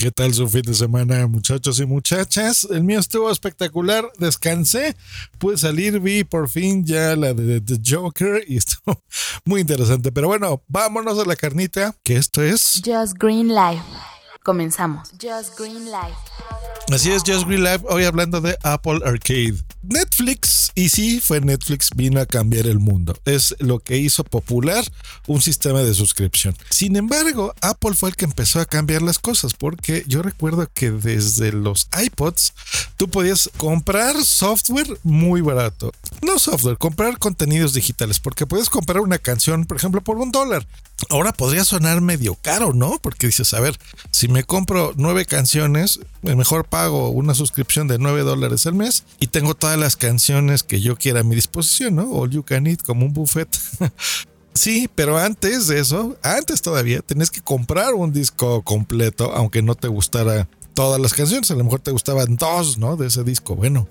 ¿Qué tal su fin de semana, muchachos y muchachas? El mío estuvo espectacular, descansé, pude salir, vi por fin ya la de The Joker y estuvo muy interesante. Pero bueno, vámonos a la carnita, que esto es... Just Green Life. Comenzamos. Just Green Life. Así es, Just Green Life, hoy hablando de Apple Arcade. Netflix, y sí, fue Netflix, vino a cambiar el mundo. Es lo que hizo popular un sistema de suscripción. Sin embargo, Apple fue el que empezó a cambiar las cosas, porque yo recuerdo que desde los iPods tú podías comprar software muy barato. No software, comprar contenidos digitales, porque puedes comprar una canción, por ejemplo, por un dólar. Ahora podría sonar medio caro, ¿no? Porque dices, a ver, si me compro nueve canciones, mejor pago una suscripción de nueve dólares al mes y tengo todas las canciones que yo quiera a mi disposición, ¿no? All you can eat como un buffet. sí, pero antes de eso, antes todavía, tenés que comprar un disco completo, aunque no te gustara todas las canciones, a lo mejor te gustaban dos, ¿no? De ese disco. Bueno,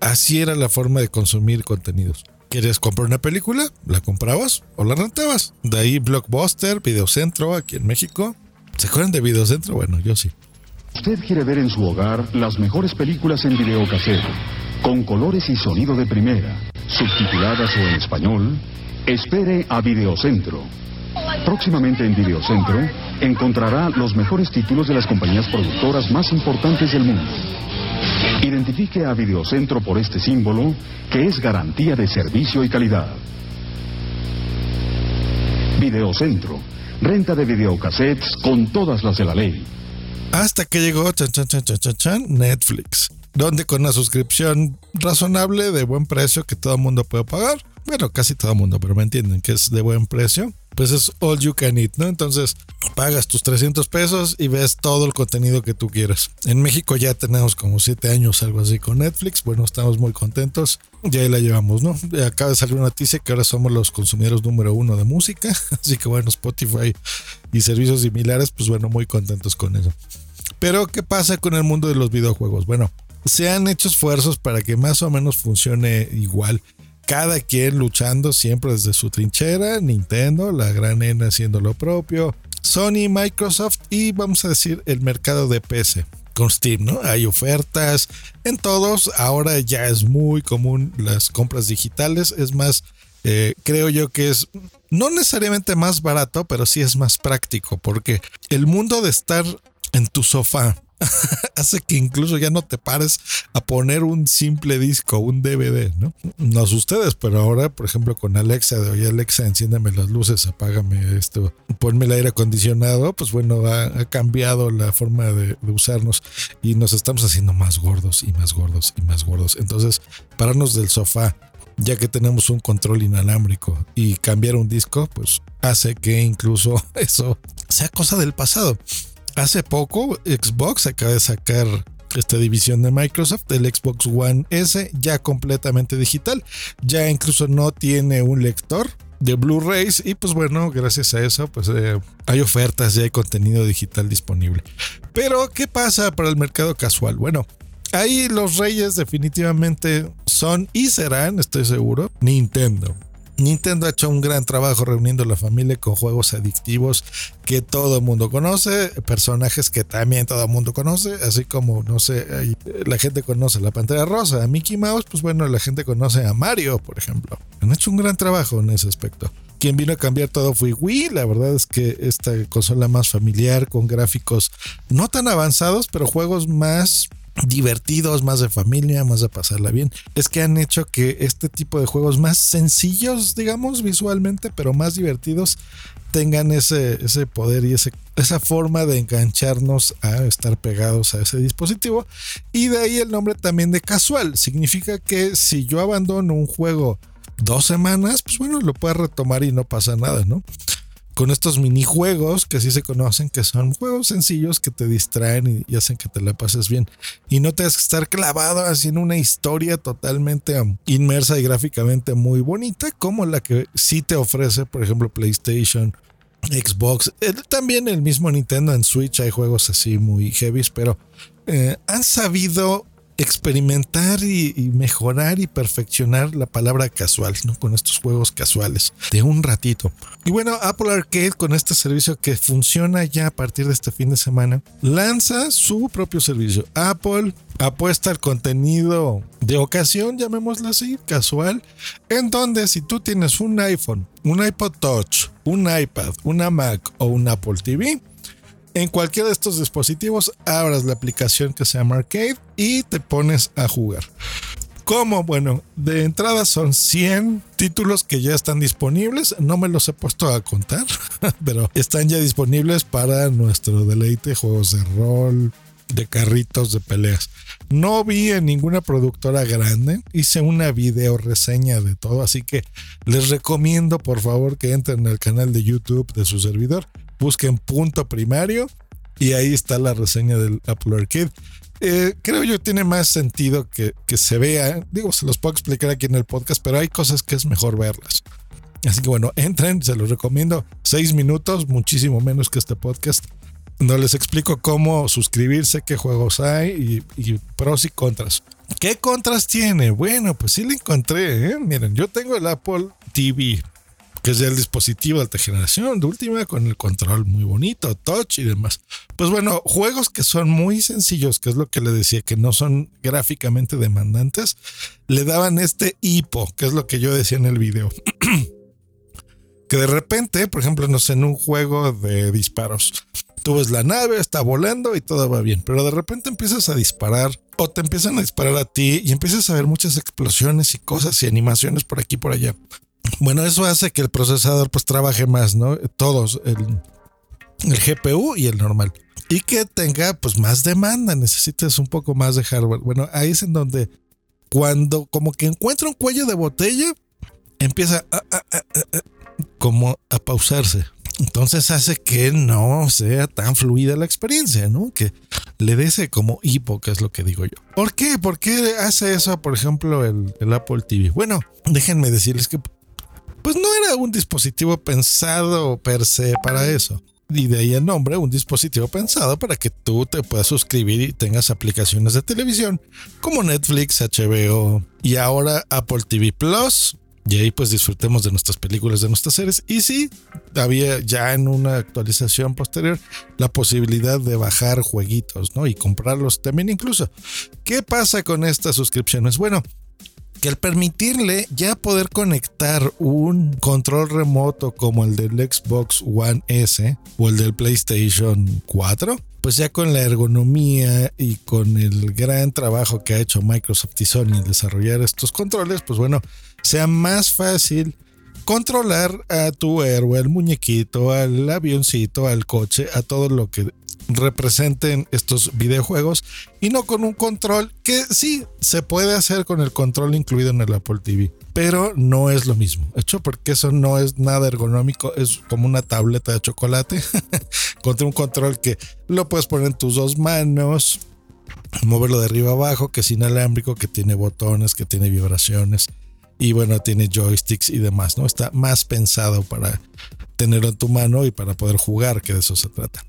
así era la forma de consumir contenidos. ¿Quieres comprar una película? ¿La comprabas o la rentabas? De ahí Blockbuster, Videocentro, aquí en México. ¿Se acuerdan de Videocentro? Bueno, yo sí. Usted quiere ver en su hogar las mejores películas en videocassette, con colores y sonido de primera, subtituladas o en español, espere a Videocentro. Próximamente en Videocentro encontrará los mejores títulos de las compañías productoras más importantes del mundo. Identifique a Videocentro por este símbolo que es garantía de servicio y calidad. Videocentro, renta de videocassettes con todas las de la ley. Hasta que llegó Netflix, donde con una suscripción razonable de buen precio que todo el mundo puede pagar, bueno, casi todo el mundo, pero me entienden que es de buen precio, pues es all you can eat, ¿no? Entonces pagas tus 300 pesos y ves todo el contenido que tú quieras. En México ya tenemos como 7 años, algo así con Netflix. Bueno, estamos muy contentos. Ya ahí la llevamos, ¿no? Acaba de salir una noticia que ahora somos los consumidores número uno de música. Así que bueno, Spotify y servicios similares, pues bueno, muy contentos con eso. Pero, ¿qué pasa con el mundo de los videojuegos? Bueno, se han hecho esfuerzos para que más o menos funcione igual cada quien luchando siempre desde su trinchera, Nintendo, la gran N haciendo lo propio, Sony, Microsoft y vamos a decir el mercado de PC con Steam, ¿no? Hay ofertas en todos, ahora ya es muy común las compras digitales, es más, eh, creo yo que es no necesariamente más barato, pero sí es más práctico, porque el mundo de estar en tu sofá hace que incluso ya no te pares a poner un simple disco, un DVD, ¿no? No ustedes, pero ahora, por ejemplo, con Alexa, de oye Alexa, enciéndeme las luces, apágame esto, ponme el aire acondicionado, pues bueno, ha, cambiado la forma de, usarnos y nos estamos haciendo más gordos y más gordos y más gordos. Entonces, pararnos del sofá, ya que tenemos un control inalámbrico y cambiar un disco, pues hace que incluso eso sea cosa del pasado. Hace poco Xbox acaba de sacar esta división de Microsoft, el Xbox One S, ya completamente digital. Ya incluso no tiene un lector de Blu-rays y pues bueno, gracias a eso pues eh, hay ofertas y hay contenido digital disponible. Pero ¿qué pasa para el mercado casual? Bueno, ahí los reyes definitivamente son y serán, estoy seguro, Nintendo. Nintendo ha hecho un gran trabajo reuniendo la familia con juegos adictivos que todo el mundo conoce, personajes que también todo el mundo conoce, así como, no sé, la gente conoce la Pantera Rosa, a Mickey Mouse, pues bueno, la gente conoce a Mario, por ejemplo. Han hecho un gran trabajo en ese aspecto. Quien vino a cambiar todo fue Wii, la verdad es que esta consola más familiar, con gráficos no tan avanzados, pero juegos más divertidos, más de familia, más de pasarla bien. Es que han hecho que este tipo de juegos más sencillos, digamos, visualmente, pero más divertidos, tengan ese, ese poder y ese, esa forma de engancharnos a estar pegados a ese dispositivo. Y de ahí el nombre también de casual. Significa que si yo abandono un juego dos semanas, pues bueno, lo puedo retomar y no pasa nada, ¿no? Con estos minijuegos que así se conocen, que son juegos sencillos que te distraen y, hacen que te la pases bien. Y no te que estar clavado haciendo una historia totalmente inmersa y gráficamente muy bonita, como la que sí te ofrece, por ejemplo, PlayStation, Xbox, eh, también el mismo Nintendo en Switch hay juegos así muy heavy, pero eh, han sabido experimentar y, mejorar y perfeccionar la palabra casual, ¿no? Con estos juegos casuales de un ratito. Y bueno, Apple Arcade con este servicio que funciona ya a partir de este fin de semana, lanza su propio servicio. Apple apuesta al contenido de ocasión, llamémoslo así, casual, en donde si tú tienes un iPhone, un iPod Touch, un iPad, una Mac o un Apple TV, en cualquiera de estos dispositivos abras la aplicación que se llama Arcade y te pones a jugar. ¿Cómo? Bueno, de entrada son 100 títulos que ya están disponibles. No me los he puesto a contar, pero están ya disponibles para nuestro deleite, juegos de rol, de carritos de peleas. No vi en ninguna productora grande, hice una video reseña de todo, así que les recomiendo por favor que entren al canal de YouTube de su servidor busquen punto primario y ahí está la reseña del Apple Arcade. Eh, creo yo tiene más sentido que, que, se vea. Digo, se los puedo explicar aquí en el podcast, pero hay cosas que es mejor verlas. Así que bueno, entren, se los recomiendo. Seis minutos, muchísimo menos que este podcast. No les explico cómo suscribirse, qué juegos hay y, y pros y contras. ¿Qué contras tiene? Bueno, pues sí le encontré. ¿eh? Miren, yo tengo el Apple TV que es el dispositivo de alta generación, de última, con el control muy bonito, touch y demás. Pues bueno, juegos que son muy sencillos, que es lo que le decía, que no son gráficamente demandantes, le daban este hipo, que es lo que yo decía en el video. que de repente, por ejemplo, no sé, en un juego de disparos, tú ves la nave, está volando y todo va bien, pero de repente empiezas a disparar o te empiezan a disparar a ti y empiezas a ver muchas explosiones y cosas y animaciones por aquí y por allá. Bueno, eso hace que el procesador pues trabaje más, ¿no? Todos, el, GPU y el normal. Y que tenga pues más demanda, necesitas un poco más de hardware. Bueno, ahí es en donde cuando como que encuentra un cuello de botella, empieza a, como a pausarse. Entonces hace que no sea tan fluida la experiencia, ¿no? Que le dé ese como hipo, que es lo que digo yo. ¿Por qué? ¿Por qué hace eso, por ejemplo, el, el Apple TV? Bueno, déjenme decirles que pues no era un dispositivo pensado per se para eso. Y de ahí el nombre, un dispositivo pensado para que tú te puedas suscribir y tengas aplicaciones de televisión como Netflix, HBO y ahora Apple TV Plus. Y ahí pues disfrutemos de nuestras películas, de nuestras series. Y sí, había ya en una actualización posterior la posibilidad de bajar jueguitos, ¿no? Y comprarlos también incluso. ¿Qué pasa con estas suscripciones? Bueno, que al permitirle ya poder conectar un control remoto como el del Xbox One S o el del PlayStation 4, pues ya con la ergonomía y con el gran trabajo que ha hecho Microsoft y Sony en desarrollar estos controles, pues bueno, sea más fácil controlar a tu héroe, al muñequito, al avioncito, al coche, a todo lo que representen estos videojuegos y no con un control que sí se puede hacer con el control incluido en el Apple TV, pero no es lo mismo. Hecho porque eso no es nada ergonómico, es como una tableta de chocolate contra un control que lo puedes poner en tus dos manos, moverlo de arriba abajo, que es inalámbrico, que tiene botones, que tiene vibraciones y bueno, tiene joysticks y demás, ¿no? Está más pensado para tenerlo en tu mano y para poder jugar, que de eso se trata.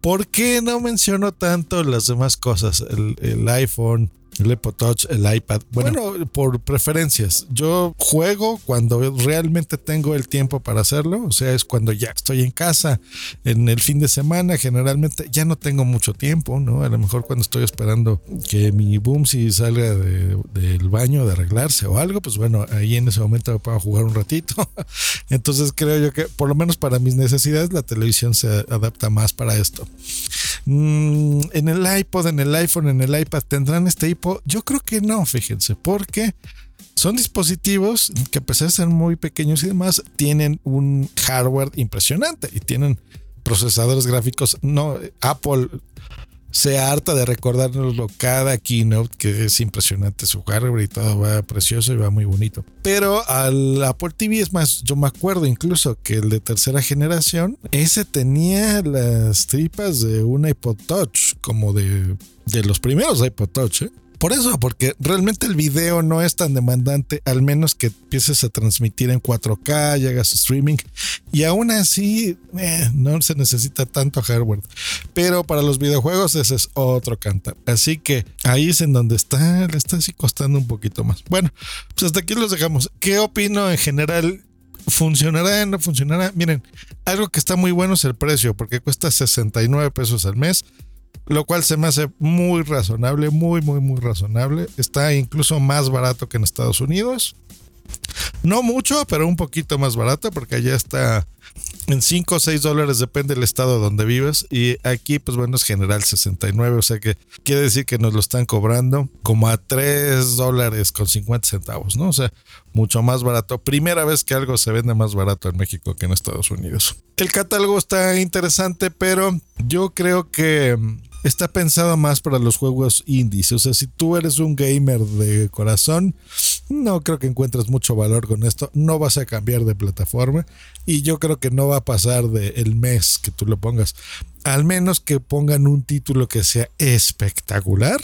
¿Por qué no menciono tanto las demás cosas? El, iPhone, el Apple Touch, el iPad. Bueno, por preferencias. Yo juego cuando realmente tengo el tiempo para hacerlo. O sea, es cuando ya estoy en casa. En el fin de semana, generalmente ya no tengo mucho tiempo, ¿no? A lo mejor cuando estoy esperando que mi boom si salga del baño de arreglarse o algo, pues bueno, ahí en ese momento puedo jugar un ratito. Entonces creo yo que por lo menos para mis necesidades la televisión se adapta más para esto. Mm, en el iPod, en el iPhone, en el iPad tendrán este hipo. Yo creo que no, fíjense, porque son dispositivos que a pesar de ser muy pequeños y demás, tienen un hardware impresionante y tienen procesadores gráficos. No, Apple se harta de recordárnoslo cada keynote, que es impresionante su hardware y todo va precioso y va muy bonito. Pero al Apple TV es más, yo me acuerdo incluso que el de tercera generación, ese tenía las tripas de un iPod Touch, como de, de los primeros iPod Touch, ¿eh? Por eso, porque realmente el video no es tan demandante, al menos que empieces a transmitir en 4K y hagas streaming. Y aún así, eh, no se necesita tanto hardware. Pero para los videojuegos ese es otro cantar. Así que ahí es en donde está, le está así costando un poquito más. Bueno, pues hasta aquí los dejamos. ¿Qué opino en general? ¿Funcionará? ¿No funcionará? Miren, algo que está muy bueno es el precio, porque cuesta 69 pesos al mes lo cual se me hace muy razonable, muy, muy, muy razonable. Está incluso más barato que en Estados Unidos. No mucho, pero un poquito más barato porque allá está en 5 o 6 dólares, depende del estado donde vives. Y aquí, pues bueno, es general 69, o sea que quiere decir que nos lo están cobrando como a 3 dólares con 50 centavos, ¿no? O sea, mucho más barato. Primera vez que algo se vende más barato en México que en Estados Unidos. El catálogo está interesante, pero yo creo que está pensado más para los juegos indies. O sea, si tú eres un gamer de corazón, no creo que encuentres mucho valor con esto. No vas a cambiar de plataforma y yo creo que no va a pasar del el mes que tú lo pongas. Al menos que pongan un título que sea espectacular.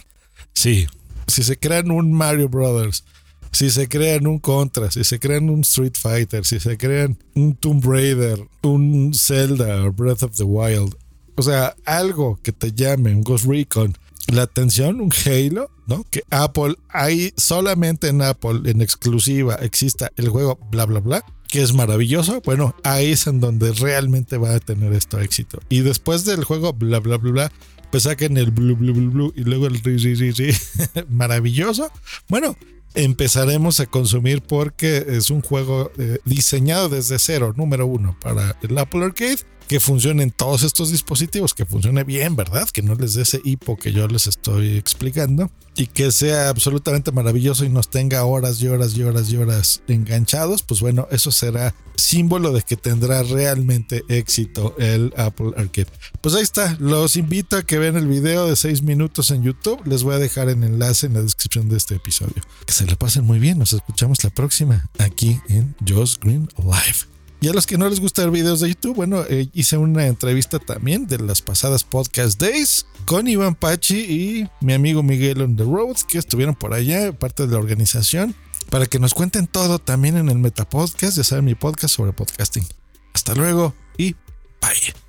Sí, si se crean un Mario Brothers, si se crean un Contra, si se crean un Street Fighter, si se crean un Tomb Raider, un Zelda Breath of the Wild, o sea, algo que te llame, un Ghost Recon, la atención, un Halo, ¿no? Que Apple, ahí solamente en Apple, en exclusiva, exista el juego bla, bla, bla, que es maravilloso. Bueno, ahí es en donde realmente va a tener esto éxito. Y después del juego bla, bla, bla, bla, pues saquen el blue, blue, blue, blue y luego el ri, ri, ri, ri. maravilloso. Bueno, empezaremos a consumir porque es un juego eh, diseñado desde cero, número uno, para el Apple Arcade que funcione en todos estos dispositivos, que funcione bien, ¿verdad? Que no les dé ese hipo que yo les estoy explicando y que sea absolutamente maravilloso y nos tenga horas y horas y horas y horas enganchados, pues bueno, eso será símbolo de que tendrá realmente éxito el Apple Arcade. Pues ahí está, los invito a que vean el video de 6 minutos en YouTube, les voy a dejar el enlace en la descripción de este episodio. Se lo pasen muy bien, nos escuchamos la próxima aquí en Josh Green Live. Y a los que no les gusta ver videos de YouTube, bueno, eh, hice una entrevista también de las pasadas podcast days con Iván Pachi y mi amigo Miguel on the road, que estuvieron por allá, parte de la organización, para que nos cuenten todo también en el Meta Podcast, ya saben, mi podcast sobre podcasting. Hasta luego y bye.